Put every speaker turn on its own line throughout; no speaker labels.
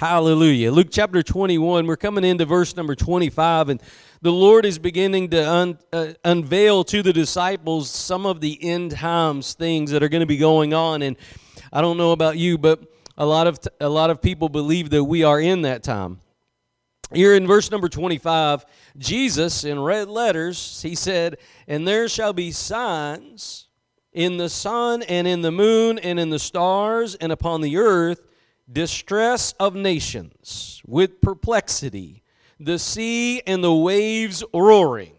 Hallelujah. Luke chapter 21, we're coming into verse number 25, and the Lord is beginning to un, uh, unveil to the disciples some of the end times things that are going to be going on. And I don't know about you, but a lot of, a lot of people believe that we are in that time. Here in verse number 25, Jesus, in red letters, he said, And there shall be signs in the sun and in the moon and in the stars and upon the earth distress of nations with perplexity, the sea and the waves roaring.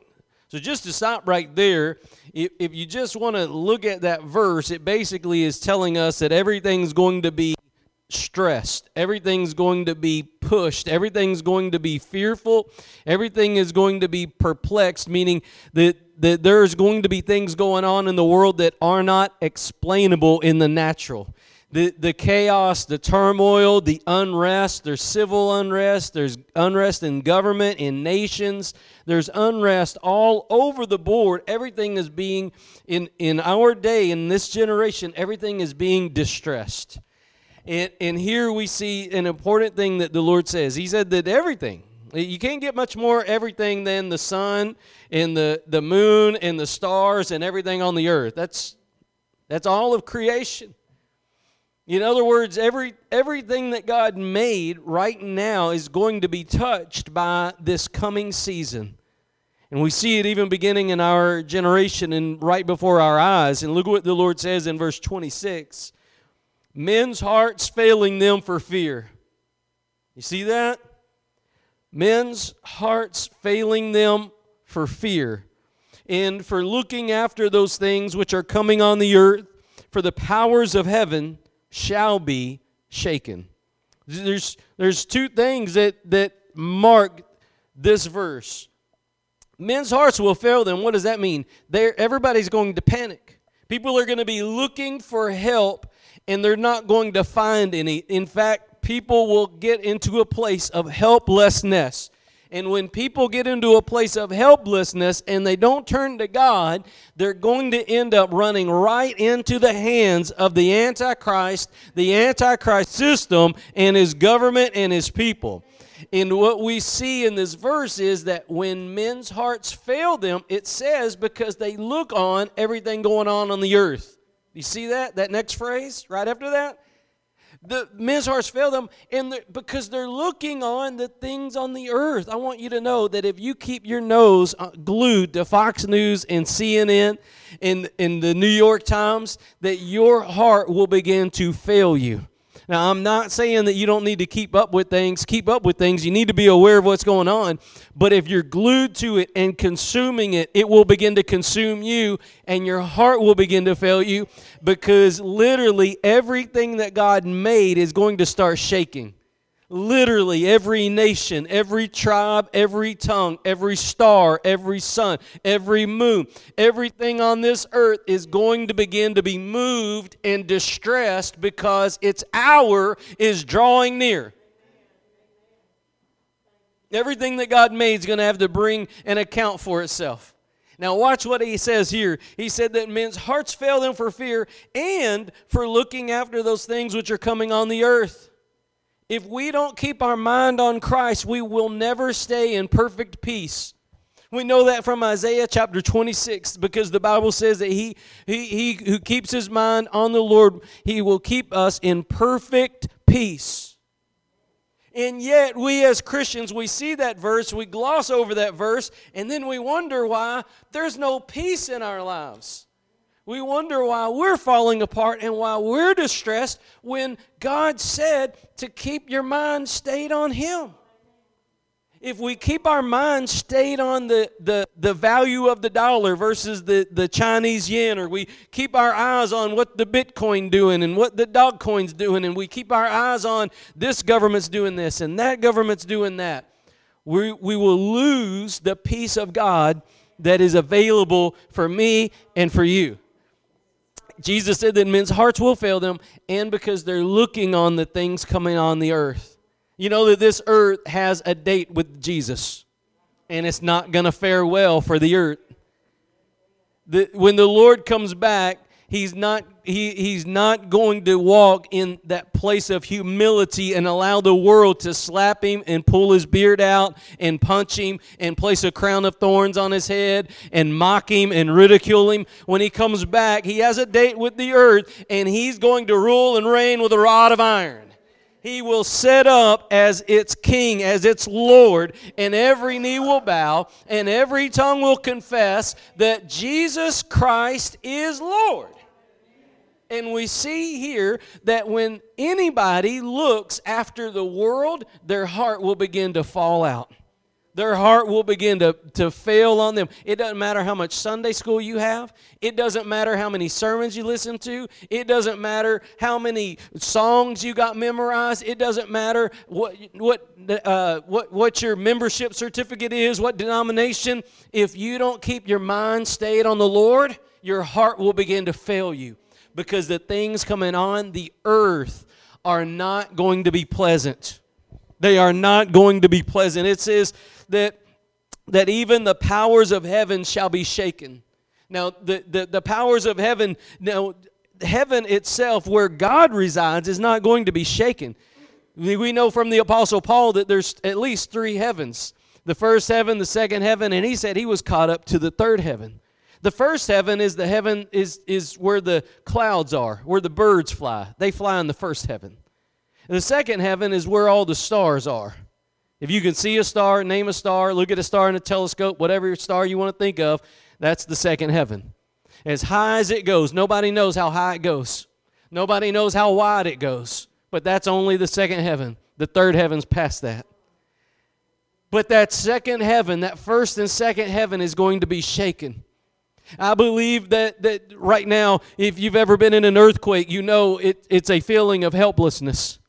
So, just to stop right there, if, if you just want to look at that verse, it basically is telling us that everything's going to be stressed, everything's going to be pushed, everything's going to be fearful, everything is going to be perplexed, meaning that, that there's going to be things going on in the world that are not explainable in the natural the, the chaos, the turmoil, the unrest. There's civil unrest, there's unrest in government, in nations. There's unrest all over the board. Everything is being, in, in our day, in this generation, everything is being distressed. And, and here we see an important thing that the Lord says. He said that everything, you can't get much more everything than the sun and the, the moon and the stars and everything on the earth. That's, that's all of creation. In other words, every, everything that God made right now is going to be touched by this coming season. And we see it even beginning in our generation and right before our eyes. And look what the Lord says in verse 26 men's hearts failing them for fear. You see that? Men's hearts failing them for fear and for looking after those things which are coming on the earth, for the powers of heaven shall be shaken. There's, there's two things that, that mark this verse. Men's hearts will fail them. What does that mean? They're, everybody's going to panic. People are going to be looking for help and they're not going to find any. In fact, people will get into a place of helplessness. And when people get into a place of helplessness and they don't turn to God, they're going to end up running right into the hands of the Antichrist, the Antichrist system, and his government and his people. And what we see in this verse is that when men's hearts fail them, it says because they look on everything going on on the earth. You see that? That next phrase right after that? The men's hearts fail them and because they're looking on the things on the earth. I want you to know that if you keep your nose uh, glued to fox news and cnn and, and the new york times that your heart will begin to fail you now, I'm not saying that you don't need to keep up with things. Keep up with things. You need to be aware of what's going on. But if you're glued to it and consuming it, it will begin to consume you and your heart will begin to fail you because literally everything that God made is going to start shaking. Literally, every nation, every tribe, every tongue, every star, every sun, every moon, everything on this earth is going to begin to be moved and distressed because its hour is drawing near. Everything that God made is going to have to bring an account for itself. Now, watch what he says here. He said that men's hearts fail them for fear and for looking after those things which are coming on the earth. If we don't keep our mind on Christ, we will never stay in perfect peace. We know that from Isaiah chapter 26 because the Bible says that he, he, he who keeps his mind on the Lord, he will keep us in perfect peace. And yet, we as Christians, we see that verse, we gloss over that verse, and then we wonder why there's no peace in our lives. We wonder why we're falling apart and why we're distressed when God said to keep your mind stayed on Him. If we keep our mind stayed on the, the, the value of the dollar versus the, the Chinese yen, or we keep our eyes on what the Bitcoin doing and what the dog coin's doing, and we keep our eyes on this government's doing this and that government's doing that, we, we will lose the peace of God that is available for me and for you. Jesus said that men's hearts will fail them, and because they're looking on the things coming on the earth. You know that this earth has a date with Jesus, and it's not going to fare well for the earth. The, when the Lord comes back, He's not, he, he's not going to walk in that place of humility and allow the world to slap him and pull his beard out and punch him and place a crown of thorns on his head and mock him and ridicule him. When he comes back, he has a date with the earth and he's going to rule and reign with a rod of iron he will set up as its king, as its Lord, and every knee will bow, and every tongue will confess that Jesus Christ is Lord. And we see here that when anybody looks after the world, their heart will begin to fall out. Their heart will begin to, to fail on them. It doesn't matter how much Sunday school you have. It doesn't matter how many sermons you listen to. It doesn't matter how many songs you got memorized. It doesn't matter what, what, uh, what, what your membership certificate is, what denomination. If you don't keep your mind stayed on the Lord, your heart will begin to fail you because the things coming on the earth are not going to be pleasant. They are not going to be pleasant. It says that, that even the powers of heaven shall be shaken. Now, the, the, the powers of heaven, now, heaven itself, where God resides, is not going to be shaken. We know from the Apostle Paul that there's at least three heavens the first heaven, the second heaven, and he said he was caught up to the third heaven. The first heaven is the heaven is is where the clouds are, where the birds fly. They fly in the first heaven. And the second heaven is where all the stars are. If you can see a star, name a star, look at a star in a telescope, whatever star you want to think of, that's the second heaven. As high as it goes, nobody knows how high it goes. Nobody knows how wide it goes. But that's only the second heaven. The third heaven's past that. But that second heaven, that first and second heaven is going to be shaken. I believe that, that right now, if you've ever been in an earthquake, you know it, it's a feeling of helplessness.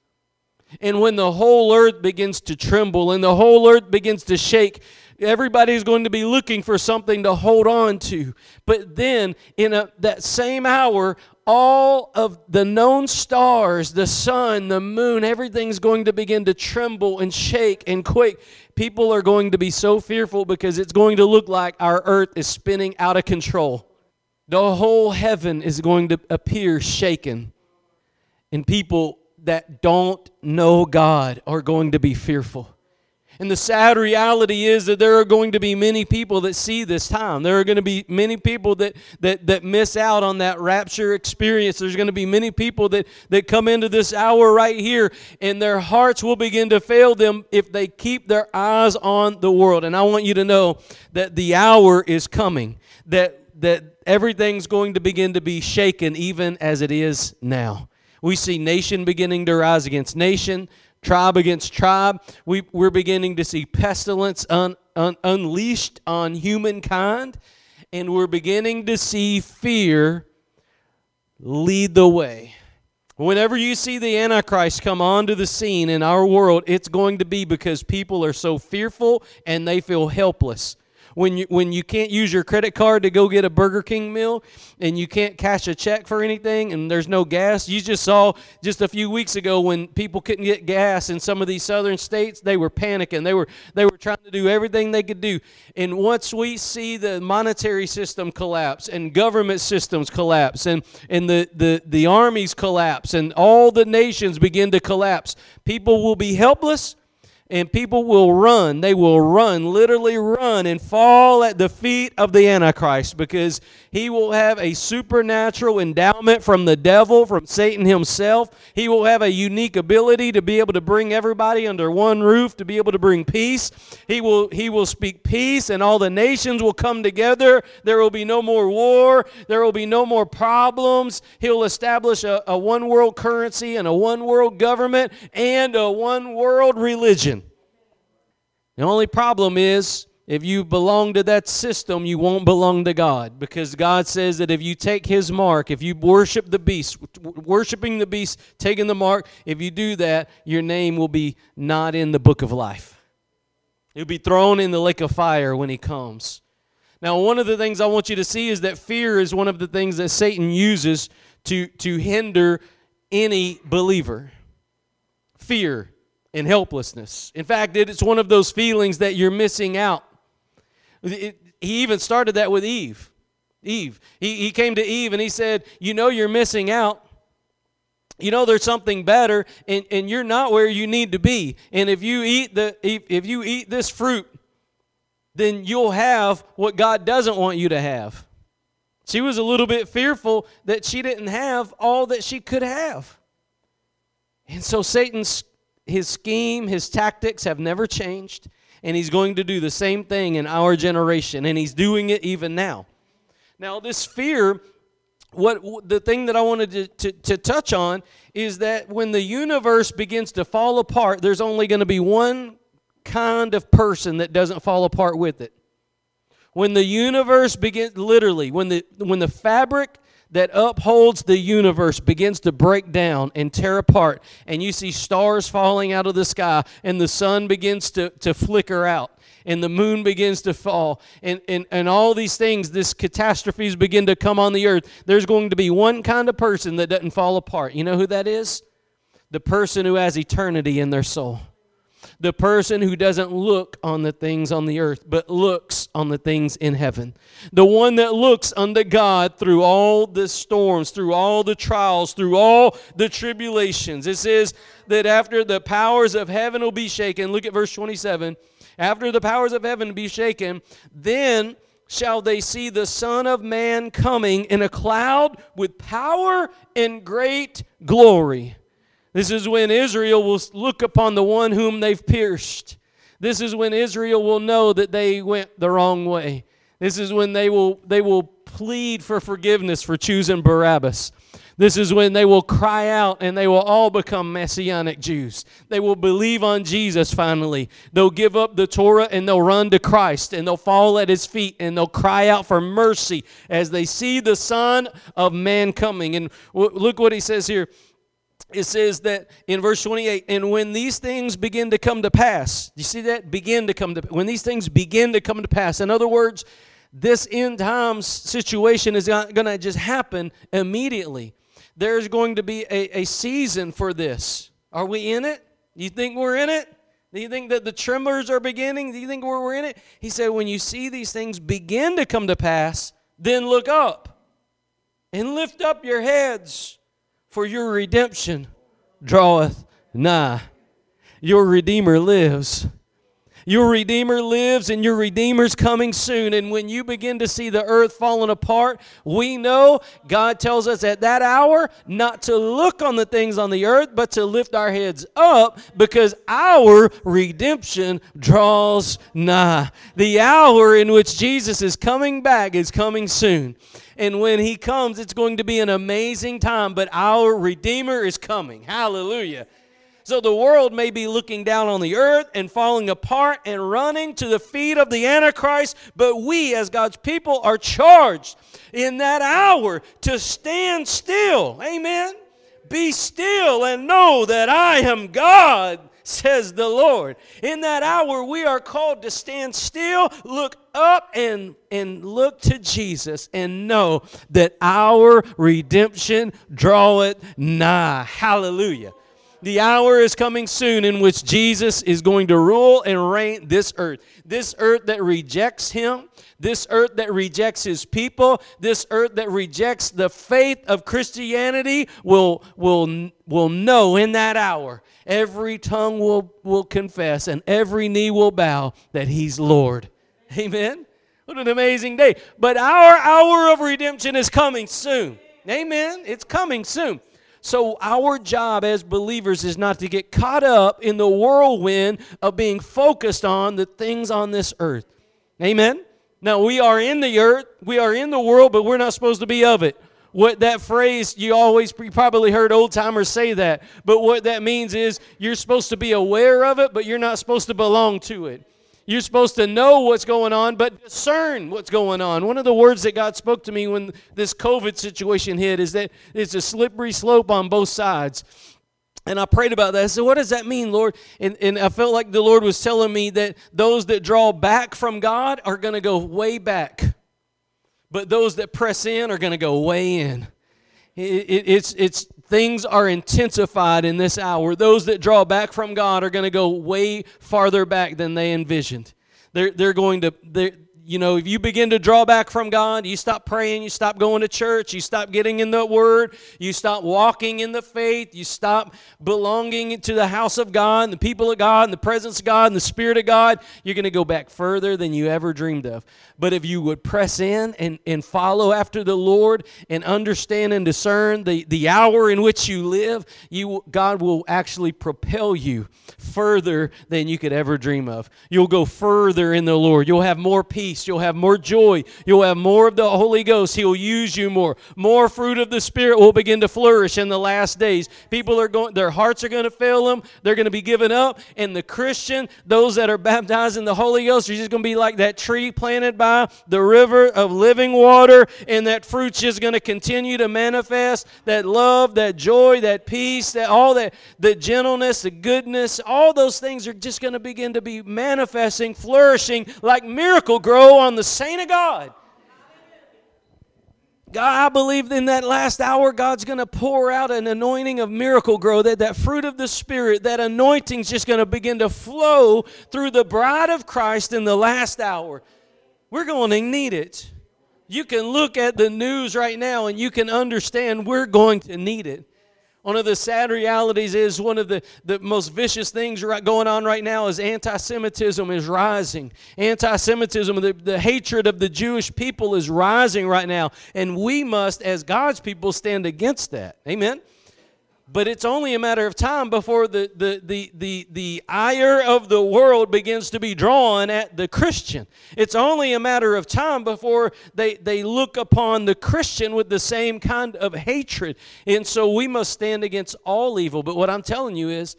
And when the whole earth begins to tremble and the whole earth begins to shake, everybody's going to be looking for something to hold on to. But then, in a, that same hour, all of the known stars, the sun, the moon, everything's going to begin to tremble and shake and quake. People are going to be so fearful because it's going to look like our earth is spinning out of control. The whole heaven is going to appear shaken. And people that don't know God are going to be fearful. And the sad reality is that there are going to be many people that see this time. There are going to be many people that, that, that miss out on that rapture experience. There's going to be many people that, that come into this hour right here, and their hearts will begin to fail them if they keep their eyes on the world. And I want you to know that the hour is coming, that, that everything's going to begin to be shaken even as it is now. We see nation beginning to rise against nation, tribe against tribe. We, we're beginning to see pestilence un, un, unleashed on humankind, and we're beginning to see fear lead the way. Whenever you see the Antichrist come onto the scene in our world, it's going to be because people are so fearful and they feel helpless when you when you can't use your credit card to go get a Burger King meal and you can't cash a check for anything and there's no gas. You just saw just a few weeks ago when people couldn't get gas in some of these southern states, they were panicking. They were they were trying to do everything they could do. And once we see the monetary system collapse and government systems collapse and and the the the armies collapse and all the nations begin to collapse, people will be helpless and people will run. They will run, literally run, and fall at the feet of the Antichrist because he will have a supernatural endowment from the devil, from Satan himself. He will have a unique ability to be able to bring everybody under one roof, to be able to bring peace. He will, he will speak peace, and all the nations will come together. There will be no more war, there will be no more problems. He'll establish a, a one world currency and a one world government and a one world religion. The only problem is if you belong to that system, you won't belong to God because God says that if you take His mark, if you worship the beast, worshiping the beast, taking the mark, if you do that, your name will be not in the book of life. You'll be thrown in the lake of fire when He comes. Now, one of the things I want you to see is that fear is one of the things that Satan uses to, to hinder any believer. Fear and helplessness. In fact, it's one of those feelings that you're missing out. It, he even started that with Eve. Eve. He, he came to Eve and he said, You know, you're missing out. You know, there's something better, and, and you're not where you need to be. And if you eat the if, if you eat this fruit, then you'll have what God doesn't want you to have. She was a little bit fearful that she didn't have all that she could have. And so Satan's his scheme, his tactics have never changed, and he's going to do the same thing in our generation, and he's doing it even now. Now, this fear, what the thing that I wanted to, to, to touch on is that when the universe begins to fall apart, there's only going to be one kind of person that doesn't fall apart with it. When the universe begins, literally, when the, when the fabric that upholds the universe begins to break down and tear apart, and you see stars falling out of the sky, and the sun begins to, to flicker out, and the moon begins to fall, and, and, and all these things, this catastrophes begin to come on the earth, there's going to be one kind of person that doesn't fall apart. You know who that is? The person who has eternity in their soul the person who doesn't look on the things on the earth, but looks on the things in heaven. The one that looks unto God through all the storms, through all the trials, through all the tribulations. It says that after the powers of heaven will be shaken, look at verse 27. After the powers of heaven be shaken, then shall they see the Son of Man coming in a cloud with power and great glory. This is when Israel will look upon the one whom they've pierced. This is when Israel will know that they went the wrong way. This is when they will, they will plead for forgiveness for choosing Barabbas. This is when they will cry out and they will all become Messianic Jews. They will believe on Jesus finally. They'll give up the Torah and they'll run to Christ and they'll fall at his feet and they'll cry out for mercy as they see the Son of Man coming. And look what he says here it says that in verse 28 and when these things begin to come to pass you see that? Begin to come to when these things begin to come to pass. In other words this end times situation is not going to just happen immediately. There's going to be a, a season for this. Are we in it? You think we're in it? Do you think that the tremors are beginning? Do you think we're, we're in it? He said when you see these things begin to come to pass then look up and lift up your heads for your redemption draweth nigh. Your Redeemer lives. Your Redeemer lives and your Redeemer's coming soon. And when you begin to see the earth falling apart, we know God tells us at that hour not to look on the things on the earth, but to lift our heads up because our redemption draws nigh. The hour in which Jesus is coming back is coming soon. And when he comes, it's going to be an amazing time. But our Redeemer is coming. Hallelujah. So the world may be looking down on the earth and falling apart and running to the feet of the Antichrist, but we, as God's people, are charged in that hour to stand still. Amen. Be still and know that I am God says the Lord. In that hour, we are called to stand still, look up, and, and look to Jesus and know that our redemption draweth nigh. Hallelujah. The hour is coming soon in which Jesus is going to rule and reign this earth. This earth that rejects him, this earth that rejects his people, this earth that rejects the faith of Christianity will, will, will know in that hour every tongue will, will confess and every knee will bow that he's Lord. Amen. What an amazing day. But our hour of redemption is coming soon. Amen. It's coming soon. So, our job as believers is not to get caught up in the whirlwind of being focused on the things on this earth. Amen. Now, we are in the earth, we are in the world, but we're not supposed to be of it what that phrase you always you probably heard old timers say that but what that means is you're supposed to be aware of it but you're not supposed to belong to it you're supposed to know what's going on but discern what's going on one of the words that god spoke to me when this covid situation hit is that it's a slippery slope on both sides and I prayed about that. I said, What does that mean, Lord? And, and I felt like the Lord was telling me that those that draw back from God are going to go way back but those that press in are going to go way in. It, it, it's, it's things are intensified in this hour. Those that draw back from God are going to go way farther back than they envisioned. They're, they're going to, they're, you know, if you begin to draw back from God, you stop praying, you stop going to church, you stop getting in the Word, you stop walking in the faith, you stop belonging to the house of God, the people of God, and the presence of God, and the Spirit of God, you're going to go back further than you ever dreamed of. But if you would press in and, and follow after the Lord and understand and discern the, the hour in which you live, you, God will actually propel you further than you could ever dream of. You'll go further in the Lord. You'll have more peace. You'll have more joy. You'll have more of the Holy Ghost. He'll use you more. More fruit of the Spirit will begin to flourish in the last days. People are going, their hearts are going to fail them. They're going to be given up. And the Christian, those that are baptized in the Holy Ghost, are just going to be like that tree planted by the river of living water. And that fruit's just going to continue to manifest that love, that joy, that peace, that all that, the gentleness, the goodness, all those things are just going to begin to be manifesting, flourishing like Miracle-Gro on the saint of God. God, I believe in that last hour, God's going to pour out an anointing of Miracle-Gro, that that fruit of the Spirit, that anointing's just going to begin to flow through the bride of Christ in the last hour. We're going to need it. You can look at the news right now and you can understand we're going to need it. One of the sad realities is one of the, the most vicious things going on right now is anti Semitism is rising. Anti Semitism, the, the hatred of the Jewish people is rising right now. And we must, as God's people, stand against that. Amen? But it's only a matter of time before the, the, the, the, the ire of the world begins to be drawn at the Christian. It's only a matter of time before they, they look upon the Christian with the same kind of hatred. And so we must stand against all evil. But what I'm telling you is,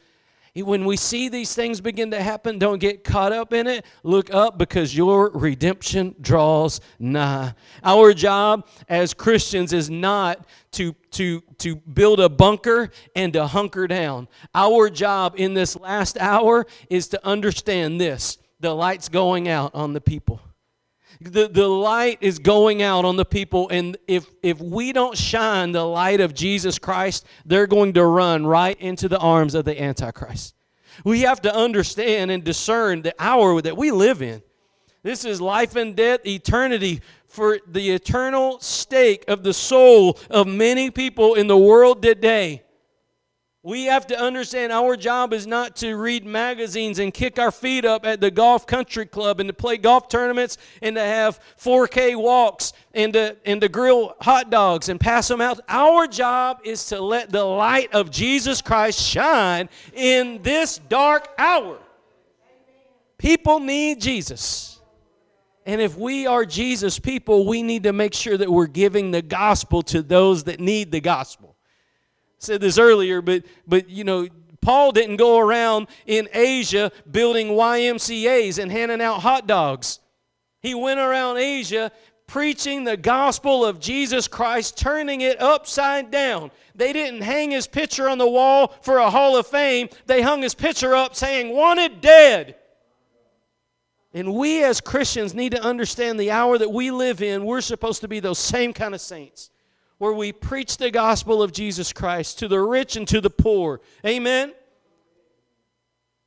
when we see these things begin to happen, don't get caught up in it. Look up because your redemption draws nigh. Our job as Christians is not to, to, to build a bunker and to hunker down. Our job in this last hour is to understand this the light's going out on the people. The, the light is going out on the people, and if, if we don't shine the light of Jesus Christ, they're going to run right into the arms of the Antichrist. We have to understand and discern the hour that we live in. This is life and death, eternity for the eternal stake of the soul of many people in the world today. We have to understand our job is not to read magazines and kick our feet up at the golf country club and to play golf tournaments and to have 4K walks and to, and to grill hot dogs and pass them out. Our job is to let the light of Jesus Christ shine in this dark hour. People need Jesus. And if we are Jesus people, we need to make sure that we're giving the gospel to those that need the gospel said this earlier, but but you know, Paul didn't go around in Asia building YMCA's and handing out hot dogs. He went around Asia preaching the gospel of Jesus Christ, turning it upside down. They didn't hang his picture on the wall for a hall of fame. They hung his picture up saying, Wanted dead. And we as Christians need to understand the hour that we live in, we're supposed to be those same kind of saints where we preach the gospel of Jesus Christ to the rich and to the poor. Amen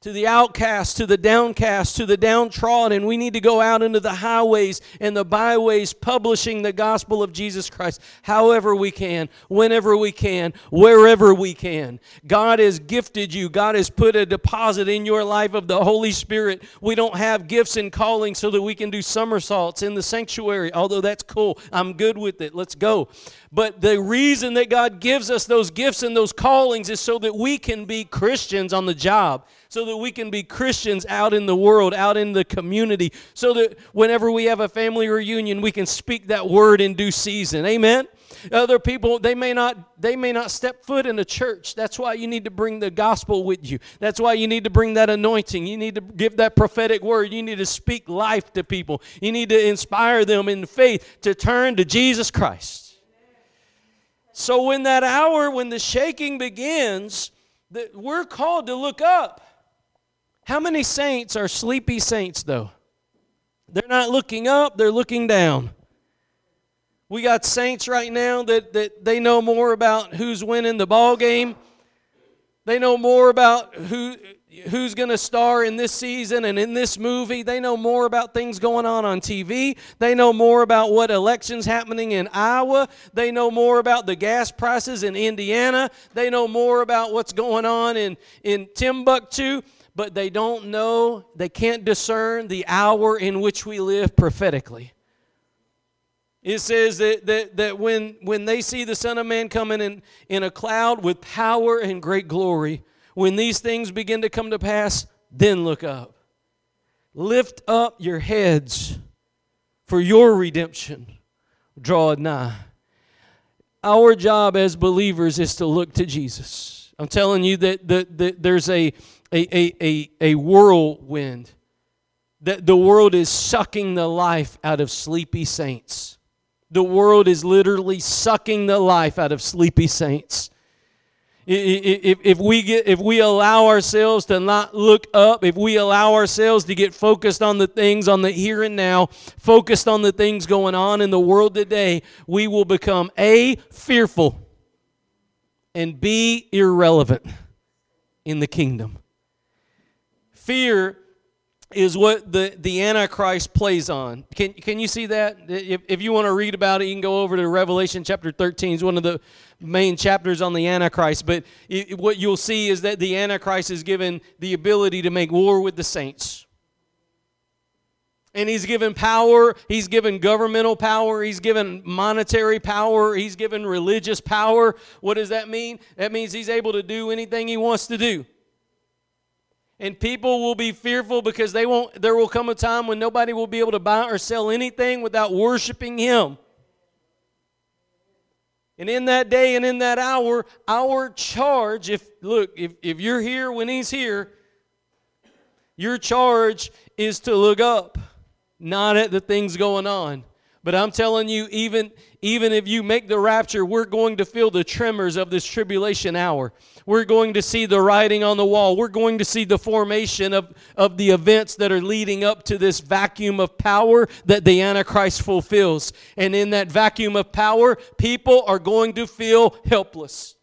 to the outcast, to the downcast, to the downtrodden. We need to go out into the highways and the byways publishing the gospel of Jesus Christ however we can, whenever we can, wherever we can. God has gifted you, God has put a deposit in your life of the Holy Spirit. We don't have gifts and callings so that we can do somersaults in the sanctuary, although that's cool. I'm good with it. Let's go. But the reason that God gives us those gifts and those callings is so that we can be Christians on the job so that we can be Christians out in the world, out in the community, so that whenever we have a family reunion, we can speak that word in due season. Amen. Other people they may not they may not step foot in a church. That's why you need to bring the gospel with you. That's why you need to bring that anointing. You need to give that prophetic word. You need to speak life to people. You need to inspire them in faith to turn to Jesus Christ. So when that hour when the shaking begins, that we're called to look up. How many saints are sleepy saints, though? They're not looking up, they're looking down. We got saints right now that, that they know more about who's winning the ball game. They know more about who who's going to star in this season and in this movie. They know more about things going on on TV. They know more about what elections happening in Iowa. They know more about the gas prices in Indiana. They know more about what's going on in, in Timbuktu. But they don't know, they can't discern the hour in which we live prophetically. It says that, that, that when, when they see the Son of Man coming in, in a cloud with power and great glory, when these things begin to come to pass, then look up. Lift up your heads, for your redemption draweth nigh. Our job as believers is to look to Jesus. I'm telling you that, that, that there's a, a, a, a, a whirlwind, that the world is sucking the life out of sleepy saints. The world is literally sucking the life out of sleepy saints. If, if, we get, if we allow ourselves to not look up, if we allow ourselves to get focused on the things on the here and now, focused on the things going on in the world today, we will become A, fearful, and B, irrelevant in the kingdom. Fear is what the, the Antichrist plays on. Can, can you see that? If, if you want to read about it, you can go over to Revelation chapter 13. It's one of the main chapters on the Antichrist. But it, what you'll see is that the Antichrist is given the ability to make war with the saints. And he's given power, he's given governmental power, he's given monetary power, he's given religious power. What does that mean? That means he's able to do anything he wants to do. And people will be fearful because they won't there will come a time when nobody will be able to buy or sell anything without worshiping him. And in that day and in that hour, our charge, if look, if, if you're here when he's here, your charge is to look up, not at the things going on. But I'm telling you, even, even if you make the rapture, we're going to feel the tremors of this tribulation hour. We're going to see the writing on the wall. We're going to see the formation of, of the events that are leading up to this vacuum of power that the Antichrist fulfills. And in that vacuum of power, people are going to feel helpless.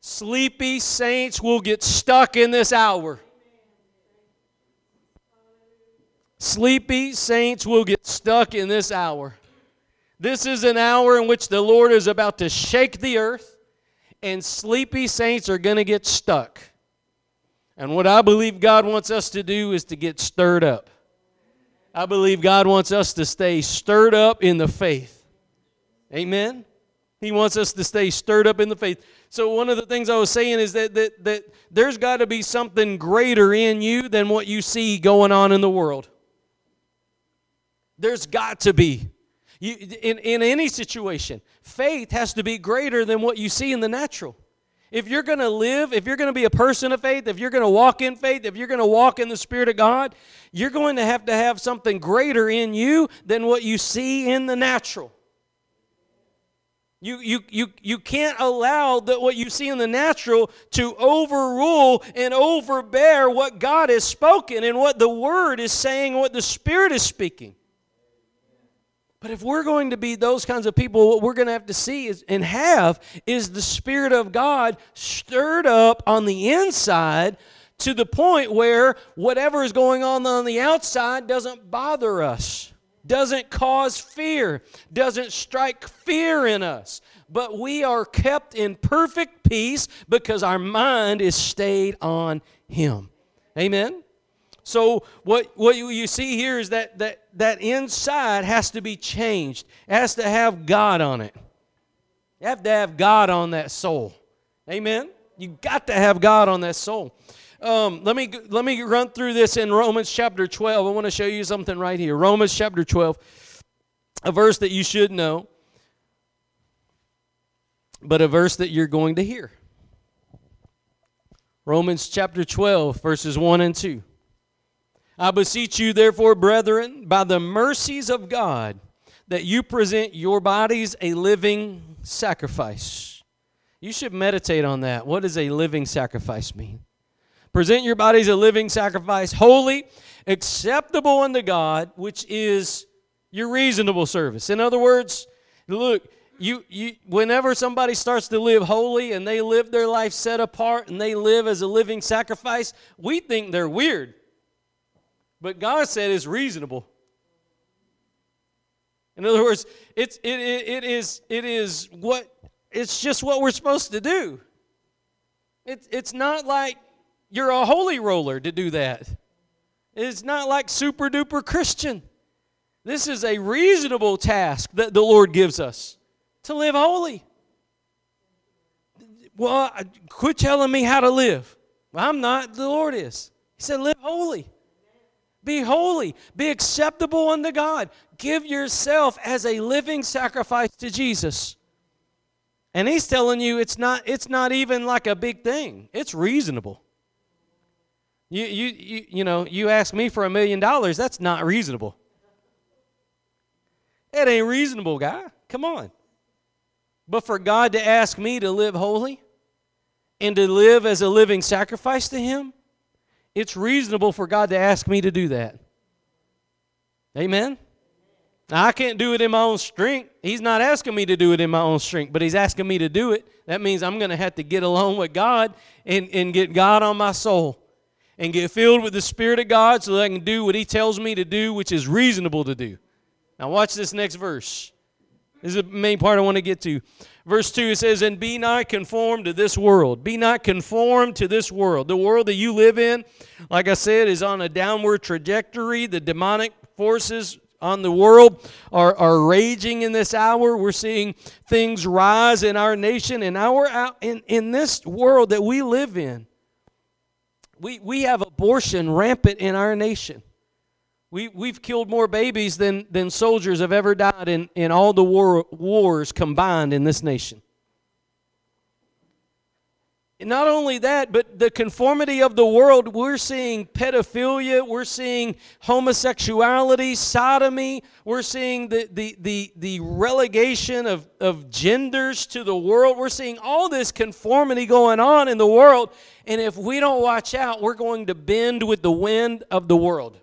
Sleepy saints will get stuck in this hour. Sleepy saints will get stuck in this hour. This is an hour in which the Lord is about to shake the earth and sleepy saints are going to get stuck. And what I believe God wants us to do is to get stirred up. I believe God wants us to stay stirred up in the faith. Amen. He wants us to stay stirred up in the faith. So one of the things I was saying is that that, that there's got to be something greater in you than what you see going on in the world. There's got to be. You, in, in any situation, faith has to be greater than what you see in the natural. If you're going to live, if you're going to be a person of faith, if you're going to walk in faith, if you're going to walk in the Spirit of God, you're going to have to have something greater in you than what you see in the natural. You, you, you, you can't allow that what you see in the natural to overrule and overbear what God has spoken and what the Word is saying, what the Spirit is speaking. But if we're going to be those kinds of people, what we're going to have to see is, and have is the Spirit of God stirred up on the inside to the point where whatever is going on on the outside doesn't bother us, doesn't cause fear, doesn't strike fear in us. But we are kept in perfect peace because our mind is stayed on Him. Amen? So what, what you see here is that, that that inside has to be changed. It has to have God on it. You have to have God on that soul. Amen? You got to have God on that soul. Um, let me let me run through this in Romans chapter 12. I want to show you something right here. Romans chapter 12, a verse that you should know, but a verse that you're going to hear. Romans chapter 12, verses 1 and 2. I beseech you, therefore, brethren, by the mercies of God, that you present your bodies a living sacrifice. You should meditate on that. What does a living sacrifice mean? Present your bodies a living sacrifice, holy, acceptable unto God, which is your reasonable service. In other words, look, you, you, whenever somebody starts to live holy and they live their life set apart and they live as a living sacrifice, we think they're weird. But God said it's reasonable. In other words, it's, it, it, it, is, it is what, it's just what we're supposed to do. It, it's not like you're a holy roller to do that. It's not like super duper Christian. This is a reasonable task that the Lord gives us to live holy. Well, quit telling me how to live. I'm not, the Lord is. He said, live holy. Be holy. Be acceptable unto God. Give yourself as a living sacrifice to Jesus. And he's telling you it's not, it's not even like a big thing. It's reasonable. You, you, you, you know, you ask me for a million dollars, that's not reasonable. It ain't reasonable, guy. Come on. But for God to ask me to live holy and to live as a living sacrifice to Him, it's reasonable for God to ask me to do that. Amen? Now, I can't do it in my own strength. He's not asking me to do it in my own strength, but He's asking me to do it. That means I'm going to have to get along with God and, and get God on my soul and get filled with the Spirit of God so that I can do what He tells me to do, which is reasonable to do. Now, watch this next verse. This is the main part I want to get to. Verse 2 it says, And be not conformed to this world. Be not conformed to this world. The world that you live in, like I said, is on a downward trajectory. The demonic forces on the world are, are raging in this hour. We're seeing things rise in our nation, in our in, in this world that we live in. We, we have abortion rampant in our nation. We, we've killed more babies than, than soldiers have ever died in, in all the war, wars combined in this nation. Not only that, but the conformity of the world, we're seeing pedophilia, we're seeing homosexuality, sodomy, we're seeing the, the, the, the relegation of, of genders to the world. We're seeing all this conformity going on in the world. And if we don't watch out, we're going to bend with the wind of the world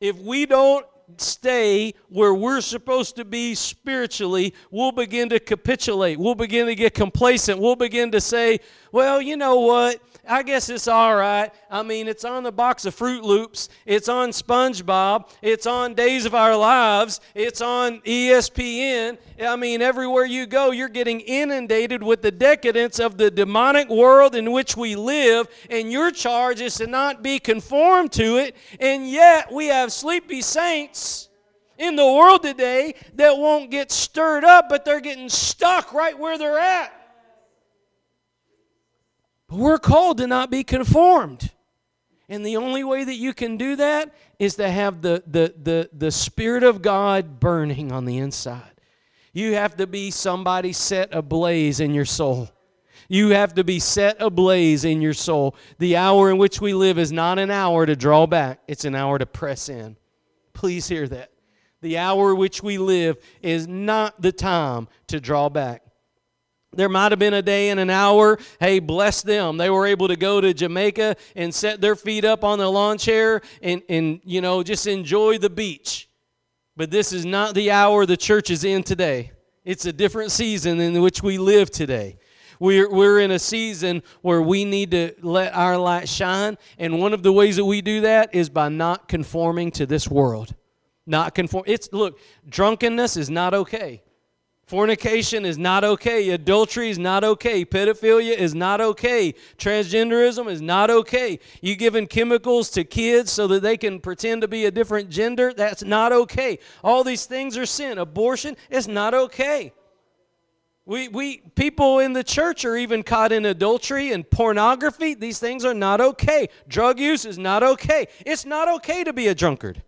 if we don't stay where we're supposed to be spiritually, we'll begin to capitulate. We'll begin to get complacent. We'll begin to say, well, you know what? I guess it's all right. I mean, it's on the box of Fruit Loops, it's on SpongeBob, it's on Days of Our Lives, it's on ESPN. I mean, everywhere you go, you're getting inundated with the decadence of the demonic world in which we live, and your charge is to not be conformed to it. And yet, we have sleepy saints in the world today that won't get stirred up, but they're getting stuck right where they're at. But we're called to not be conformed. And the only way that you can do that is to have the, the, the, the Spirit of God burning on the inside. You have to be somebody set ablaze in your soul. You have to be set ablaze in your soul. The hour in which we live is not an hour to draw back, it's an hour to press in. Please hear that. The hour which we live is not the time to draw back. There might have been a day and an hour. Hey, bless them. They were able to go to Jamaica and set their feet up on the lawn chair and, and you know, just enjoy the beach. But this is not the hour the church is in today. It's a different season in which we live today. We're, we're in a season where we need to let our light shine. And one of the ways that we do that is by not conforming to this world. Not conform. It's, look, drunkenness is not okay. Fornication is not okay. Adultery is not okay. Pedophilia is not okay. Transgenderism is not okay. You giving chemicals to kids so that they can pretend to be a different gender, that's not okay. All these things are sin. Abortion is not okay. We, we people in the church are even caught in adultery and pornography. These things are not okay. Drug use is not okay. It's not okay to be a drunkard.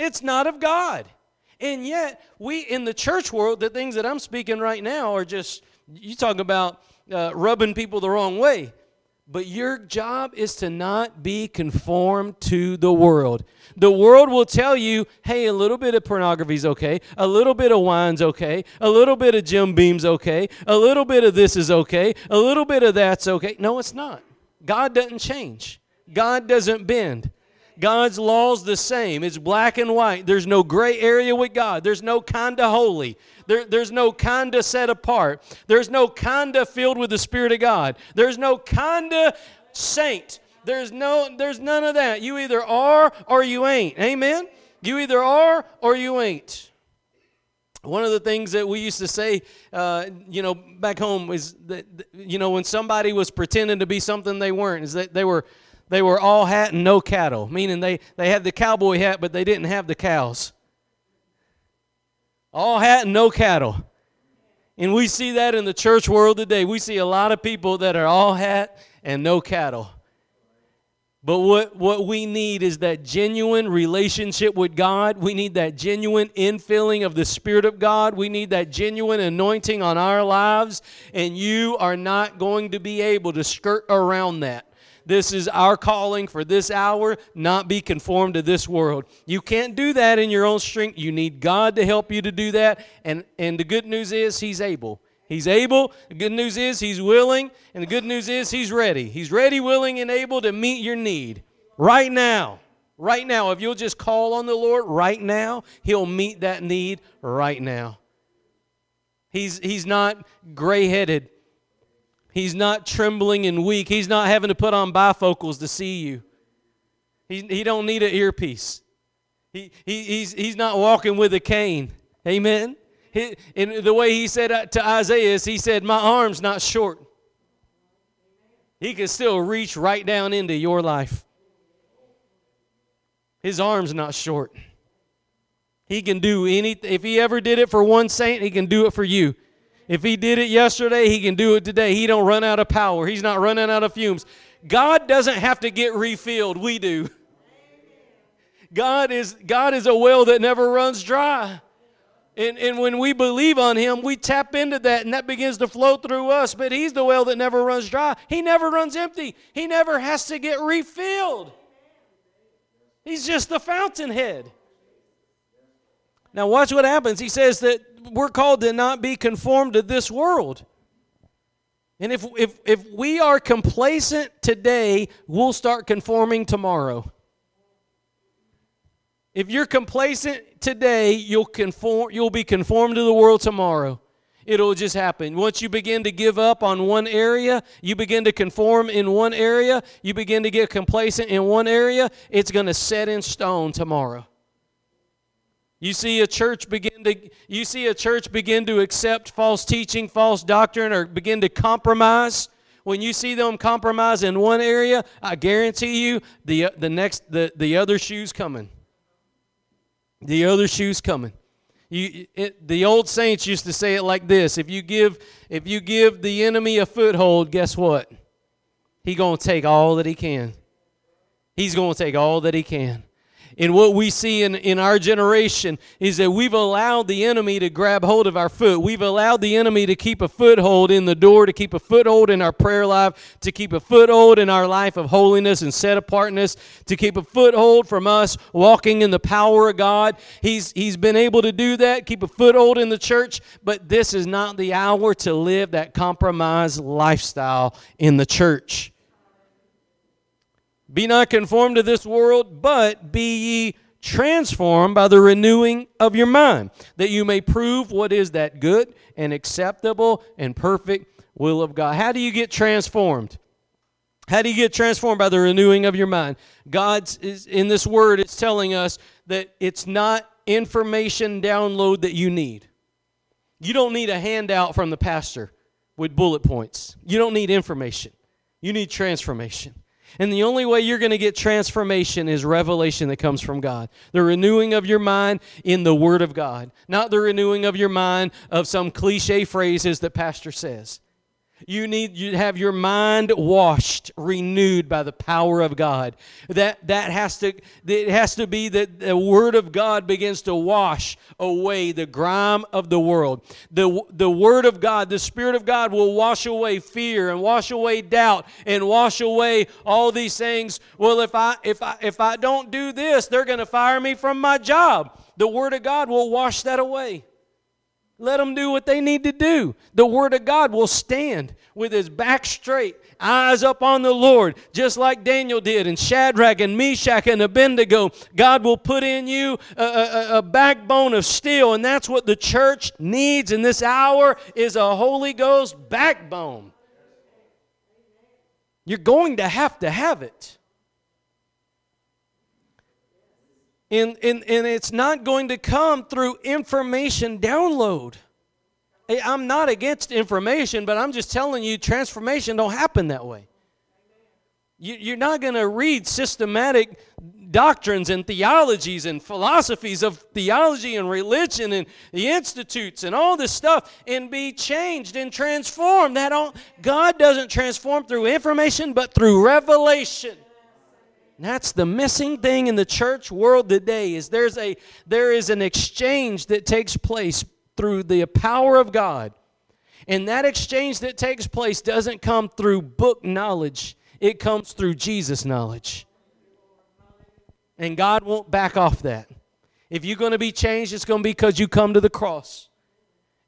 It's not of God. And yet, we in the church world, the things that I'm speaking right now are just, you talk about uh, rubbing people the wrong way. But your job is to not be conformed to the world. The world will tell you, hey, a little bit of pornography is okay, a little bit of wine's okay, a little bit of Jim Beam's okay, a little bit of this is okay, a little bit of that's okay. No, it's not. God doesn't change, God doesn't bend. God's law's the same. It's black and white. There's no gray area with God. There's no kinda holy. There, there's no kinda set apart. There's no kinda filled with the Spirit of God. There's no kinda saint. There's no there's none of that. You either are or you ain't. Amen. You either are or you ain't. One of the things that we used to say, uh, you know, back home is that, you know, when somebody was pretending to be something they weren't, is that they were, they were all hat and no cattle, meaning they, they had the cowboy hat, but they didn't have the cows. All hat and no cattle. And we see that in the church world today. We see a lot of people that are all hat and no cattle. But what, what we need is that genuine relationship with God. We need that genuine infilling of the Spirit of God. We need that genuine anointing on our lives. And you are not going to be able to skirt around that. This is our calling for this hour, not be conformed to this world. You can't do that in your own strength. You need God to help you to do that. And, and the good news is, He's able. He's able. The good news is he's willing. And the good news is he's ready. He's ready, willing, and able to meet your need right now. Right now. If you'll just call on the Lord right now, he'll meet that need right now. He's, he's not gray headed. He's not trembling and weak. He's not having to put on bifocals to see you. He, he don't need an earpiece. He, he, he's, he's not walking with a cane. Amen And the way he said to Isaiah is he said, My arm's not short. He can still reach right down into your life. His arm's not short. He can do anything. If he ever did it for one saint, he can do it for you. If he did it yesterday, he can do it today. He don't run out of power. He's not running out of fumes. God doesn't have to get refilled. We do. God is God is a well that never runs dry. And, and when we believe on Him, we tap into that and that begins to flow through us. But He's the well that never runs dry. He never runs empty, He never has to get refilled. He's just the fountainhead. Now, watch what happens. He says that we're called to not be conformed to this world. And if, if, if we are complacent today, we'll start conforming tomorrow. If you're complacent today, you'll conform you'll be conformed to the world tomorrow. It'll just happen. Once you begin to give up on one area, you begin to conform in one area, you begin to get complacent in one area, it's going to set in stone tomorrow. You see a church begin to you see a church begin to accept false teaching, false doctrine or begin to compromise. When you see them compromise in one area, I guarantee you the the next the, the other shoe's coming. The other shoe's coming. You, it, the old saints used to say it like this: If you give, if you give the enemy a foothold, guess what? He gonna take all that he can. He's gonna take all that he can. And what we see in, in our generation is that we've allowed the enemy to grab hold of our foot. We've allowed the enemy to keep a foothold in the door, to keep a foothold in our prayer life, to keep a foothold in our life of holiness and set apartness, to keep a foothold from us walking in the power of God. He's, he's been able to do that, keep a foothold in the church, but this is not the hour to live that compromised lifestyle in the church. Be not conformed to this world, but be ye transformed by the renewing of your mind, that you may prove what is that good and acceptable and perfect will of God. How do you get transformed? How do you get transformed by the renewing of your mind? God's is in this word it's telling us that it's not information download that you need. You don't need a handout from the pastor with bullet points. You don't need information. You need transformation. And the only way you're going to get transformation is revelation that comes from God. The renewing of your mind in the Word of God, not the renewing of your mind of some cliche phrases that Pastor says. You need you have your mind washed, renewed by the power of God. That that has to it has to be that the word of God begins to wash away the grime of the world. The the word of God, the spirit of God will wash away fear and wash away doubt and wash away all these things. Well, if I if I if I don't do this, they're going to fire me from my job. The word of God will wash that away. Let them do what they need to do. The Word of God will stand with his back straight, eyes up on the Lord, just like Daniel did, and Shadrach and Meshach and Abednego. God will put in you a, a, a backbone of steel, and that's what the church needs in this hour is a Holy Ghost backbone. You're going to have to have it. And, and, and it's not going to come through information download. I'm not against information, but I'm just telling you, transformation don't happen that way. You, are not going to read systematic doctrines and theologies and philosophies of theology and religion and the institutes and all this stuff and be changed and transformed. That all, God doesn't transform through information, but through revelation. That's the missing thing in the church world today is there's a there is an exchange that takes place through the power of God. And that exchange that takes place doesn't come through book knowledge. It comes through Jesus knowledge. And God won't back off that. If you're going to be changed, it's going to be because you come to the cross.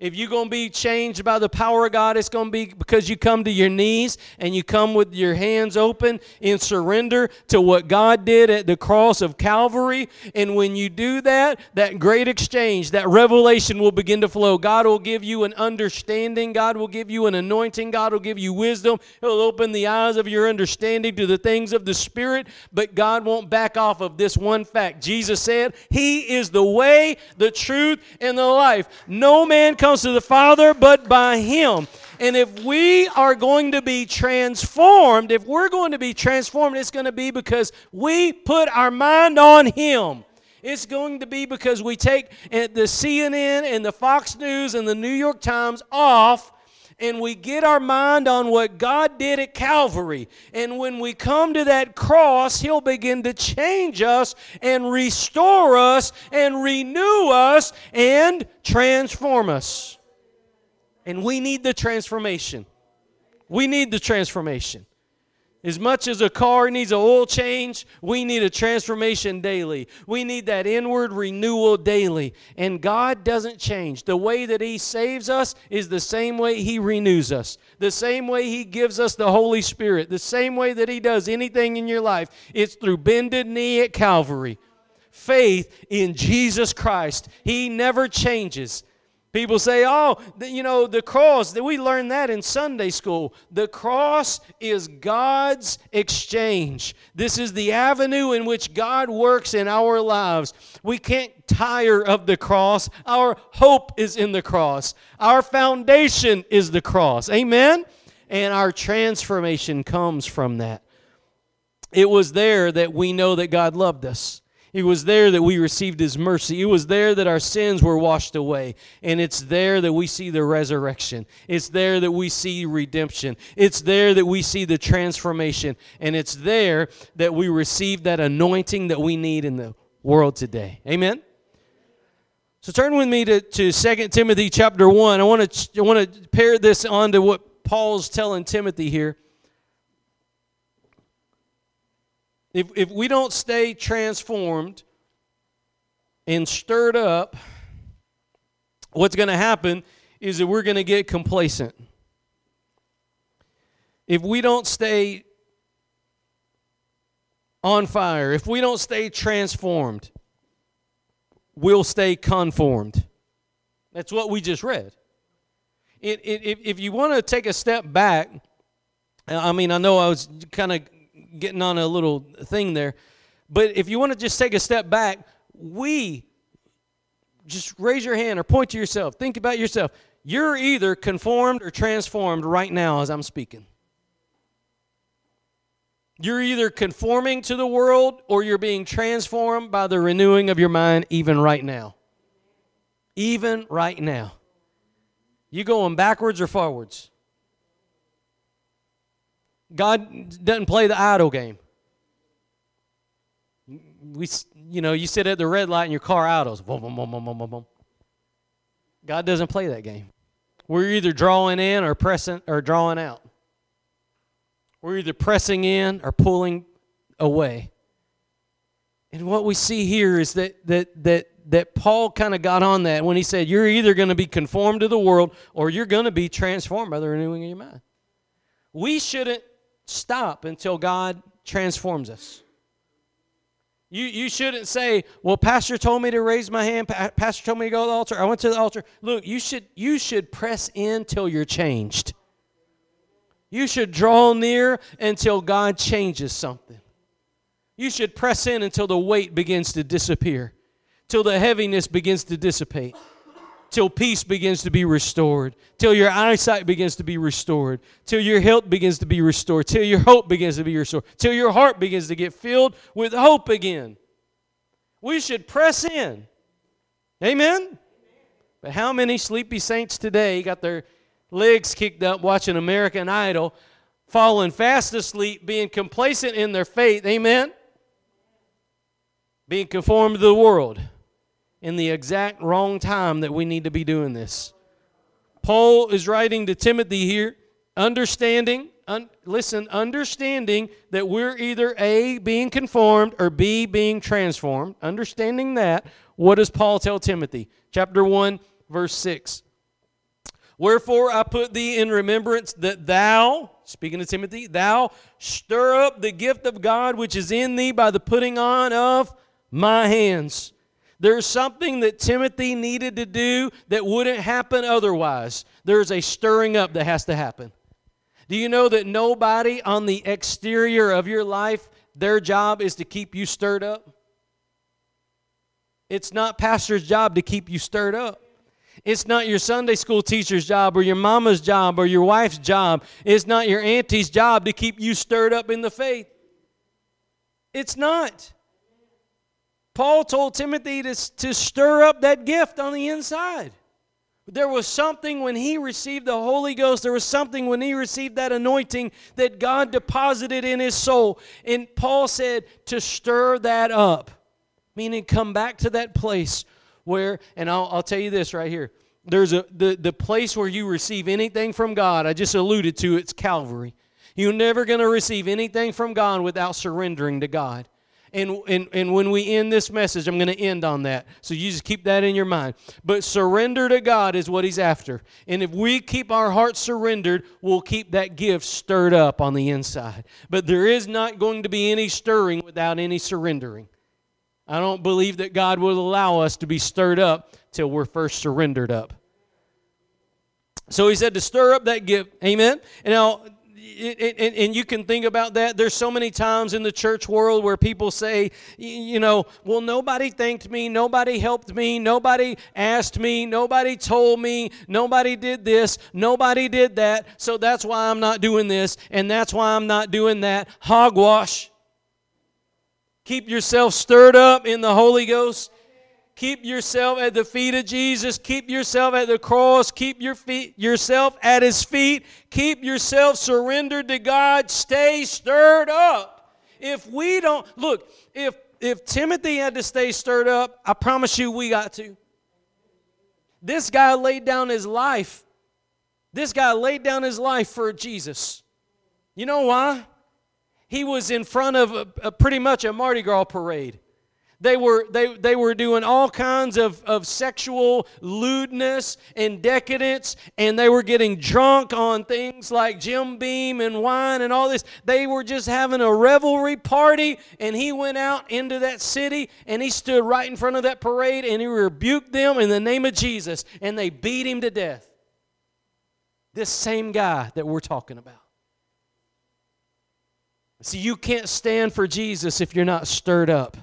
If you're going to be changed by the power of God, it's going to be because you come to your knees and you come with your hands open in surrender to what God did at the cross of Calvary. And when you do that, that great exchange, that revelation will begin to flow. God will give you an understanding. God will give you an anointing. God will give you wisdom. He'll open the eyes of your understanding to the things of the Spirit. But God won't back off of this one fact. Jesus said, He is the way, the truth, and the life. No man comes to the Father but by Him. And if we are going to be transformed, if we're going to be transformed, it's going to be because we put our mind on Him. It's going to be because we take eh, the CNN and the Fox News and the New York Times off and we get our mind on what God did at Calvary. And when we come to that cross, He'll begin to change us and restore us and renew us and transform us. And we need the transformation. We need the transformation. As much as a car needs an oil change, we need a transformation daily. We need that inward renewal daily. And God doesn't change. The way that He saves us is the same way He renews us, the same way He gives us the Holy Spirit, the same way that He does anything in your life. It's through bended knee at Calvary. Faith in Jesus Christ. He never changes. People say, oh, you know, the cross, we learned that in Sunday school. The cross is God's exchange. This is the avenue in which God works in our lives. We can't tire of the cross. Our hope is in the cross. Our foundation is the cross. Amen? And our transformation comes from that. It was there that we know that God loved us. It was there that we received His mercy. It was there that our sins were washed away. And it's there that we see the resurrection. It's there that we see redemption. It's there that we see the transformation. And it's there that we receive that anointing that we need in the world today. Amen? So turn with me to, to 2 Timothy chapter 1. I want to, I want to pair this on to what Paul's telling Timothy here. If, if we don't stay transformed and stirred up, what's going to happen is that we're going to get complacent. If we don't stay on fire, if we don't stay transformed, we'll stay conformed. That's what we just read. It, it, if you want to take a step back, I mean, I know I was kind of getting on a little thing there. But if you want to just take a step back, we just raise your hand or point to yourself. Think about yourself. You're either conformed or transformed right now as I'm speaking. You're either conforming to the world or you're being transformed by the renewing of your mind, even right now. Even right now. You going backwards or forwards? God doesn't play the idle game. We, you know, you sit at the red light and your car idles. Boom, boom, boom, boom, boom, boom. God doesn't play that game. We're either drawing in or pressing or drawing out. We're either pressing in or pulling away. And what we see here is that that that that Paul kind of got on that when he said, You're either going to be conformed to the world or you're going to be transformed by the renewing of your mind. We shouldn't stop until God transforms us. You, you shouldn't say, well, pastor told me to raise my hand. pastor told me to go to the altar. I went to the altar. Look, you should, you should press in till you're changed. You should draw near until God changes something. You should press in until the weight begins to disappear, till the heaviness begins to dissipate till peace begins to be restored, till your eyesight begins to be restored, till your health begins to be restored, till your hope begins to be restored, till your heart begins to get filled with hope again. We should press in. Amen? But how many sleepy saints today got their legs kicked up watching American Idol, falling fast asleep, being complacent in their faith? Amen? Being conformed to the world in the exact wrong time that we need to be doing this. Paul is writing to Timothy here, understanding, un, listen, understanding that we're either A, being conformed, or B, being transformed. Understanding that, what does Paul tell Timothy? Chapter 1, verse 6. Wherefore I put thee in remembrance that thou, speaking to Timothy, thou stir up the gift of God which is in thee by the putting on of my hands. There's something that Timothy needed to do that wouldn't happen otherwise. There's a stirring up that has to happen. Do you know that nobody on the exterior of your life, their job is to keep you stirred up? It's not pastor's job to keep you stirred up. It's not your Sunday school teacher's job or your mama's job or your wife's job. It's not your auntie's job to keep you stirred up in the faith. It's not. Paul told Timothy to, to stir up that gift on the inside. There was something when he received the Holy Ghost, there was something when he received that anointing that God deposited in his soul. And Paul said to stir that up, meaning come back to that place where, and I'll, I'll tell you this right here. There's a the, the place where you receive anything from God, I just alluded to, it's Calvary. You're never going to receive anything from God without surrendering to God. And, and, and when we end this message, I'm going to end on that. So you just keep that in your mind. But surrender to God is what He's after. And if we keep our hearts surrendered, we'll keep that gift stirred up on the inside. But there is not going to be any stirring without any surrendering. I don't believe that God will allow us to be stirred up till we're first surrendered up. So he said to stir up that gift. Amen. And now and, and you can think about that. There's so many times in the church world where people say, you know, well, nobody thanked me, nobody helped me, nobody asked me, nobody told me, nobody did this, nobody did that, so that's why I'm not doing this, and that's why I'm not doing that. Hogwash. Keep yourself stirred up in the Holy Ghost. Keep yourself at the feet of Jesus. Keep yourself at the cross. Keep your feet, yourself at his feet. Keep yourself surrendered to God. Stay stirred up. If we don't look, if if Timothy had to stay stirred up, I promise you we got to. This guy laid down his life. This guy laid down his life for Jesus. You know why? He was in front of a, a pretty much a Mardi Gras parade. They were, they, they were doing all kinds of, of sexual lewdness and decadence, and they were getting drunk on things like Jim Beam and wine and all this. They were just having a revelry party, and he went out into that city and he stood right in front of that parade and he rebuked them in the name of Jesus, and they beat him to death. This same guy that we're talking about. See, you can't stand for Jesus if you're not stirred up.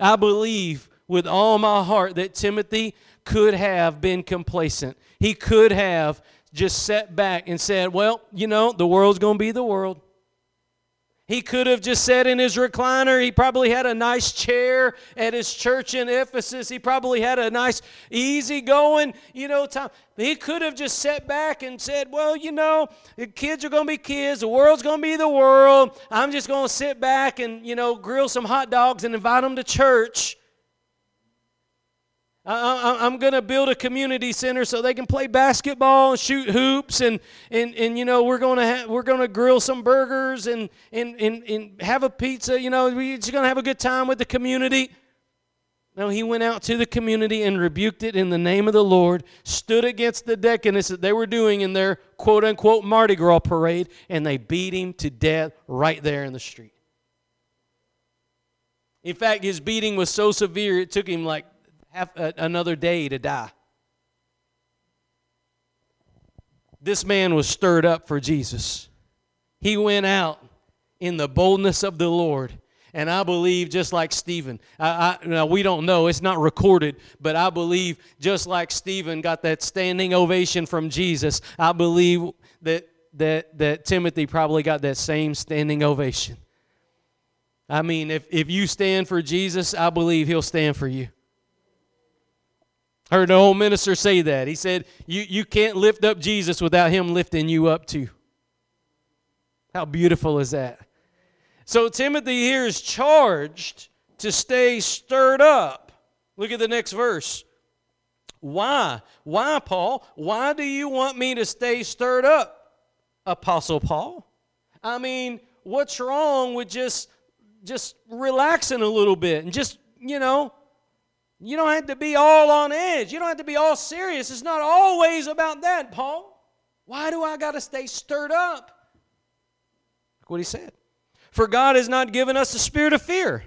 I believe with all my heart that Timothy could have been complacent. He could have just sat back and said, Well, you know, the world's going to be the world. He could have just sat in his recliner. He probably had a nice chair at his church in Ephesus. He probably had a nice, easy going, you know, time. He could have just sat back and said, Well, you know, the kids are going to be kids. The world's going to be the world. I'm just going to sit back and, you know, grill some hot dogs and invite them to church. I, am going to build a community center so they can play basketball and shoot hoops and, and, and you know we're going to ha- we're going to grill some burgers and, and, and, and have a pizza you know we're just going to have a good time with the community No, he went out to the community and rebuked it in the name of the Lord, stood against the decadence that they were doing in their quote unquote Mardi Gras parade, and they beat him to death right there in the street. In fact, his beating was so severe it took him like half uh, another day to die. This man was stirred up for Jesus. He went out in the boldness of the Lord. And I believe, just like Stephen, I, I, now we don't know, it's not recorded, but I believe, just like Stephen got that standing ovation from Jesus, I believe that, that, that Timothy probably got that same standing ovation. I mean, if, if you stand for Jesus, I believe he'll stand for you. Heard an old minister say that. He said, you, you can't lift up Jesus without him lifting you up too. How beautiful is that? So Timothy here is charged to stay stirred up. Look at the next verse. Why? Why, Paul? Why do you want me to stay stirred up, Apostle Paul? I mean, what's wrong with just just relaxing a little bit and just, you know, you don't have to be all on edge. You don't have to be all serious. It's not always about that, Paul. Why do I got to stay stirred up? Look what he said. For God has not given us a spirit of fear.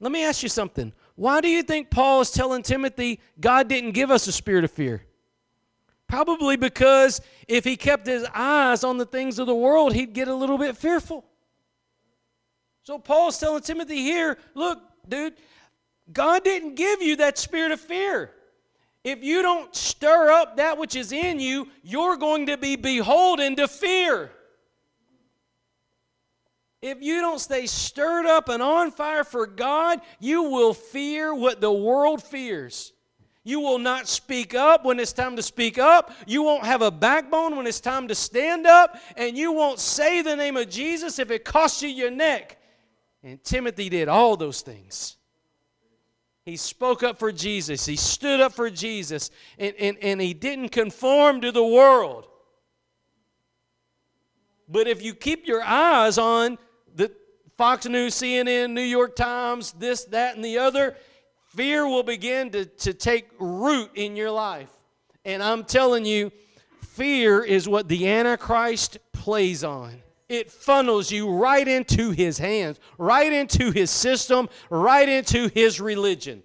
Let me ask you something. Why do you think Paul is telling Timothy God didn't give us a spirit of fear? Probably because if he kept his eyes on the things of the world, he'd get a little bit fearful. So Paul's telling Timothy here look, dude, God didn't give you that spirit of fear. If you don't stir up that which is in you, you're going to be beholden to fear. If you don't stay stirred up and on fire for God, you will fear what the world fears. You will not speak up when it's time to speak up. You won't have a backbone when it's time to stand up. And you won't say the name of Jesus if it costs you your neck. And Timothy did all those things. He spoke up for Jesus, he stood up for Jesus, and, and, and he didn't conform to the world. But if you keep your eyes on the Fox News, CNN, New York Times, this, that, and the other, fear will begin to, to take root in your life. And I'm telling you, fear is what the Antichrist plays on it funnels you right into his hands, right into his system, right into his religion.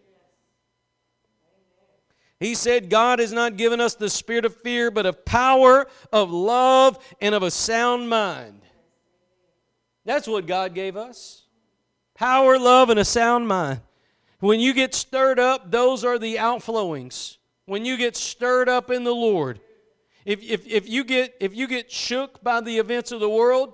He said, God has not given us the spirit of fear, but of power, of love, and of a sound mind. That's what God gave us power, love, and a sound mind. When you get stirred up, those are the outflowings. When you get stirred up in the Lord, if, if, if, you get, if you get shook by the events of the world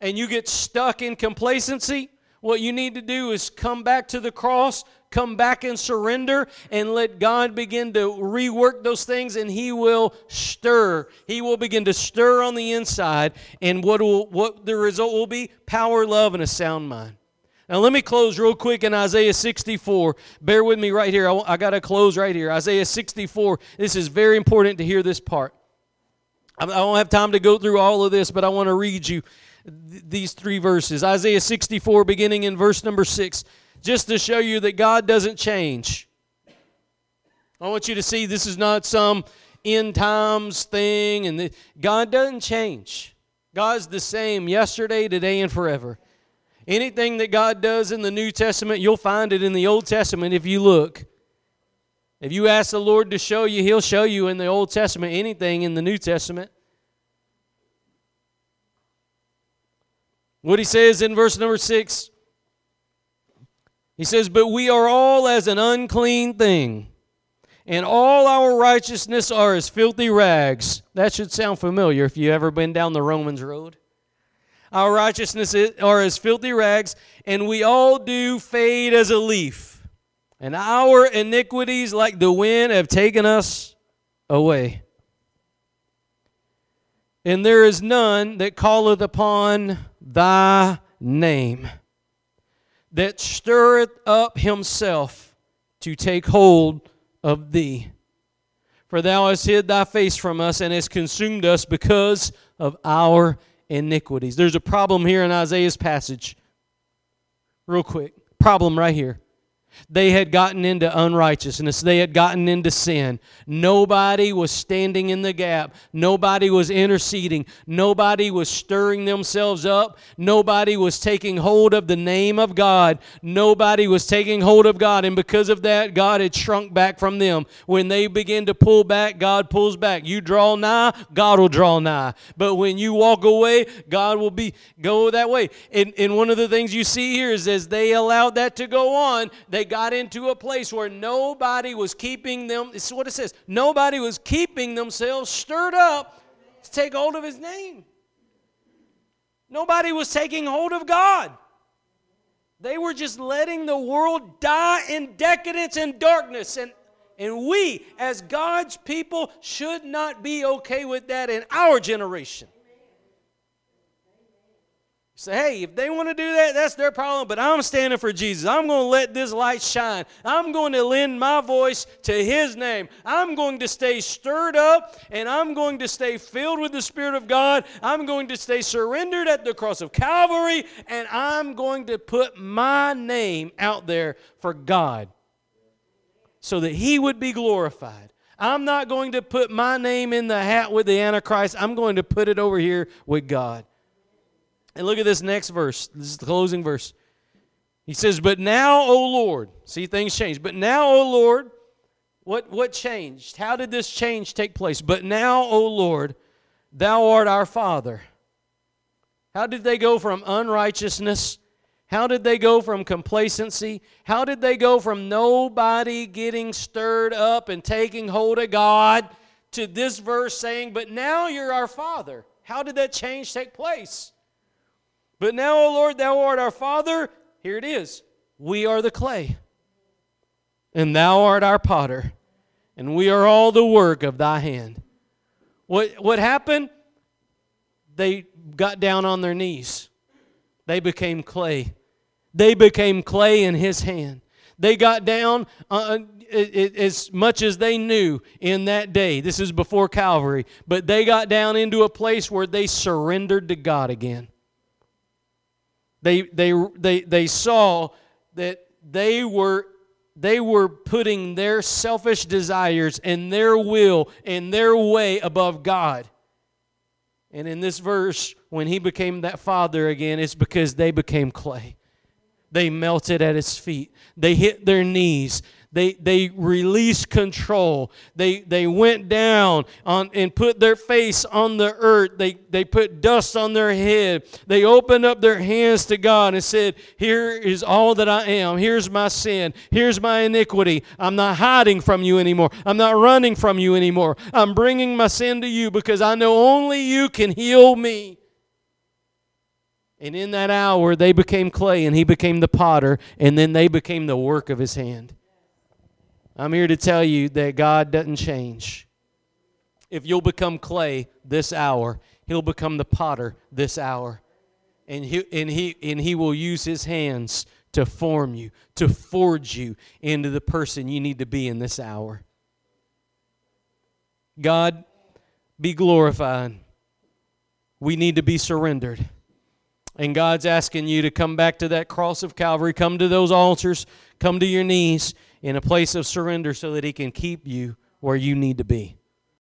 and you get stuck in complacency, what you need to do is come back to the cross, come back and surrender, and let God begin to rework those things, and He will stir. He will begin to stir on the inside, and what will what the result will be? Power, love, and a sound mind. Now, let me close real quick in Isaiah 64. Bear with me right here. I, I got to close right here. Isaiah 64. This is very important to hear this part. I don't have time to go through all of this, but I want to read you th- these three verses. Isaiah 64, beginning in verse number 6, just to show you that God doesn't change. I want you to see this is not some end times thing, and the, God doesn't change. God's the same yesterday, today, and forever. Anything that God does in the New Testament, you'll find it in the Old Testament if you look. If you ask the Lord to show you, He'll show you in the Old Testament anything in the New Testament. What he says in verse number six, he says, But we are all as an unclean thing, and all our righteousness are as filthy rags. That should sound familiar if you've ever been down the Romans road. Our righteousness are as filthy rags, and we all do fade as a leaf and our iniquities, like the wind, have taken us away. And there is none that calleth upon thy name, that stirreth up himself to take hold of thee. For thou hast hid thy face from us and hast consumed us because of our iniquities. There's a problem here in Isaiah's passage. Real quick. Problem right here. They had gotten into unrighteousness. They had gotten into sin. Nobody was standing in the gap. Nobody was interceding. Nobody was stirring themselves up. Nobody was taking hold of the name of God. Nobody was taking hold of God. And because of that, God had shrunk back from them. When they begin to pull back, God pulls back. You draw nigh, God will draw nigh. But when you walk away, God will be go that way. And, and one of the things you see here is as they allowed that to go on, they got into a place where nobody was keeping them. This is what it says. Nobody was keeping themselves stirred up to take hold of his name. Nobody was taking hold of God. They were just letting the world die in decadence and darkness. And, and we, as God's people, should not be okay with that in our generation say, hey, if they want to do that, that's their problem, but I'm standing for Jesus. I'm going to let this light shine. I'm going to lend my voice to His name. I'm going to stay stirred up and I'm going to stay filled with the Spirit of God. I'm going to stay surrendered at the cross of Calvary and I'm going to put my name out there for God so that He would be glorified. I'm not going to put my name in the hat with the Antichrist. I'm going to put it over here with God. And look at this next verse. This is the closing verse. He says, But now, O Lord, see things change. But now, O Lord, what, what changed? How did this change take place? But now, O Lord, thou art our Father. How did they go from unrighteousness? How did they go from complacency? How did they go from nobody getting stirred up and taking hold of God to this verse saying, But now you're our Father? How did that change take place? But now, O Lord, thou art our Father. Here it is. We are the clay, and thou art our potter, and we are all the work of thy hand. What, what happened? They got down on their knees. They became clay. They became clay in his hand. They got down uh, as much as they knew in that day. This is before Calvary. But they got down into a place where they surrendered to God again. They, they, they, they saw that they were, they were putting their selfish desires and their will and their way above God. And in this verse, when he became that father again, it's because they became clay. They melted at his feet. They hit their knees. They, they released control. They, they went down on, and put their face on the earth. They, they put dust on their head. They opened up their hands to God and said, Here is all that I am. Here's my sin. Here's my iniquity. I'm not hiding from you anymore. I'm not running from you anymore. I'm bringing my sin to you because I know only you can heal me. And in that hour, they became clay and he became the potter, and then they became the work of his hand. I'm here to tell you that God doesn't change. If you'll become clay this hour, He'll become the potter this hour. And he, and, he, and he will use His hands to form you, to forge you into the person you need to be in this hour. God, be glorified. We need to be surrendered. And God's asking you to come back to that cross of Calvary, come to those altars, come to your knees in a place of surrender so that He can keep you where you need to be.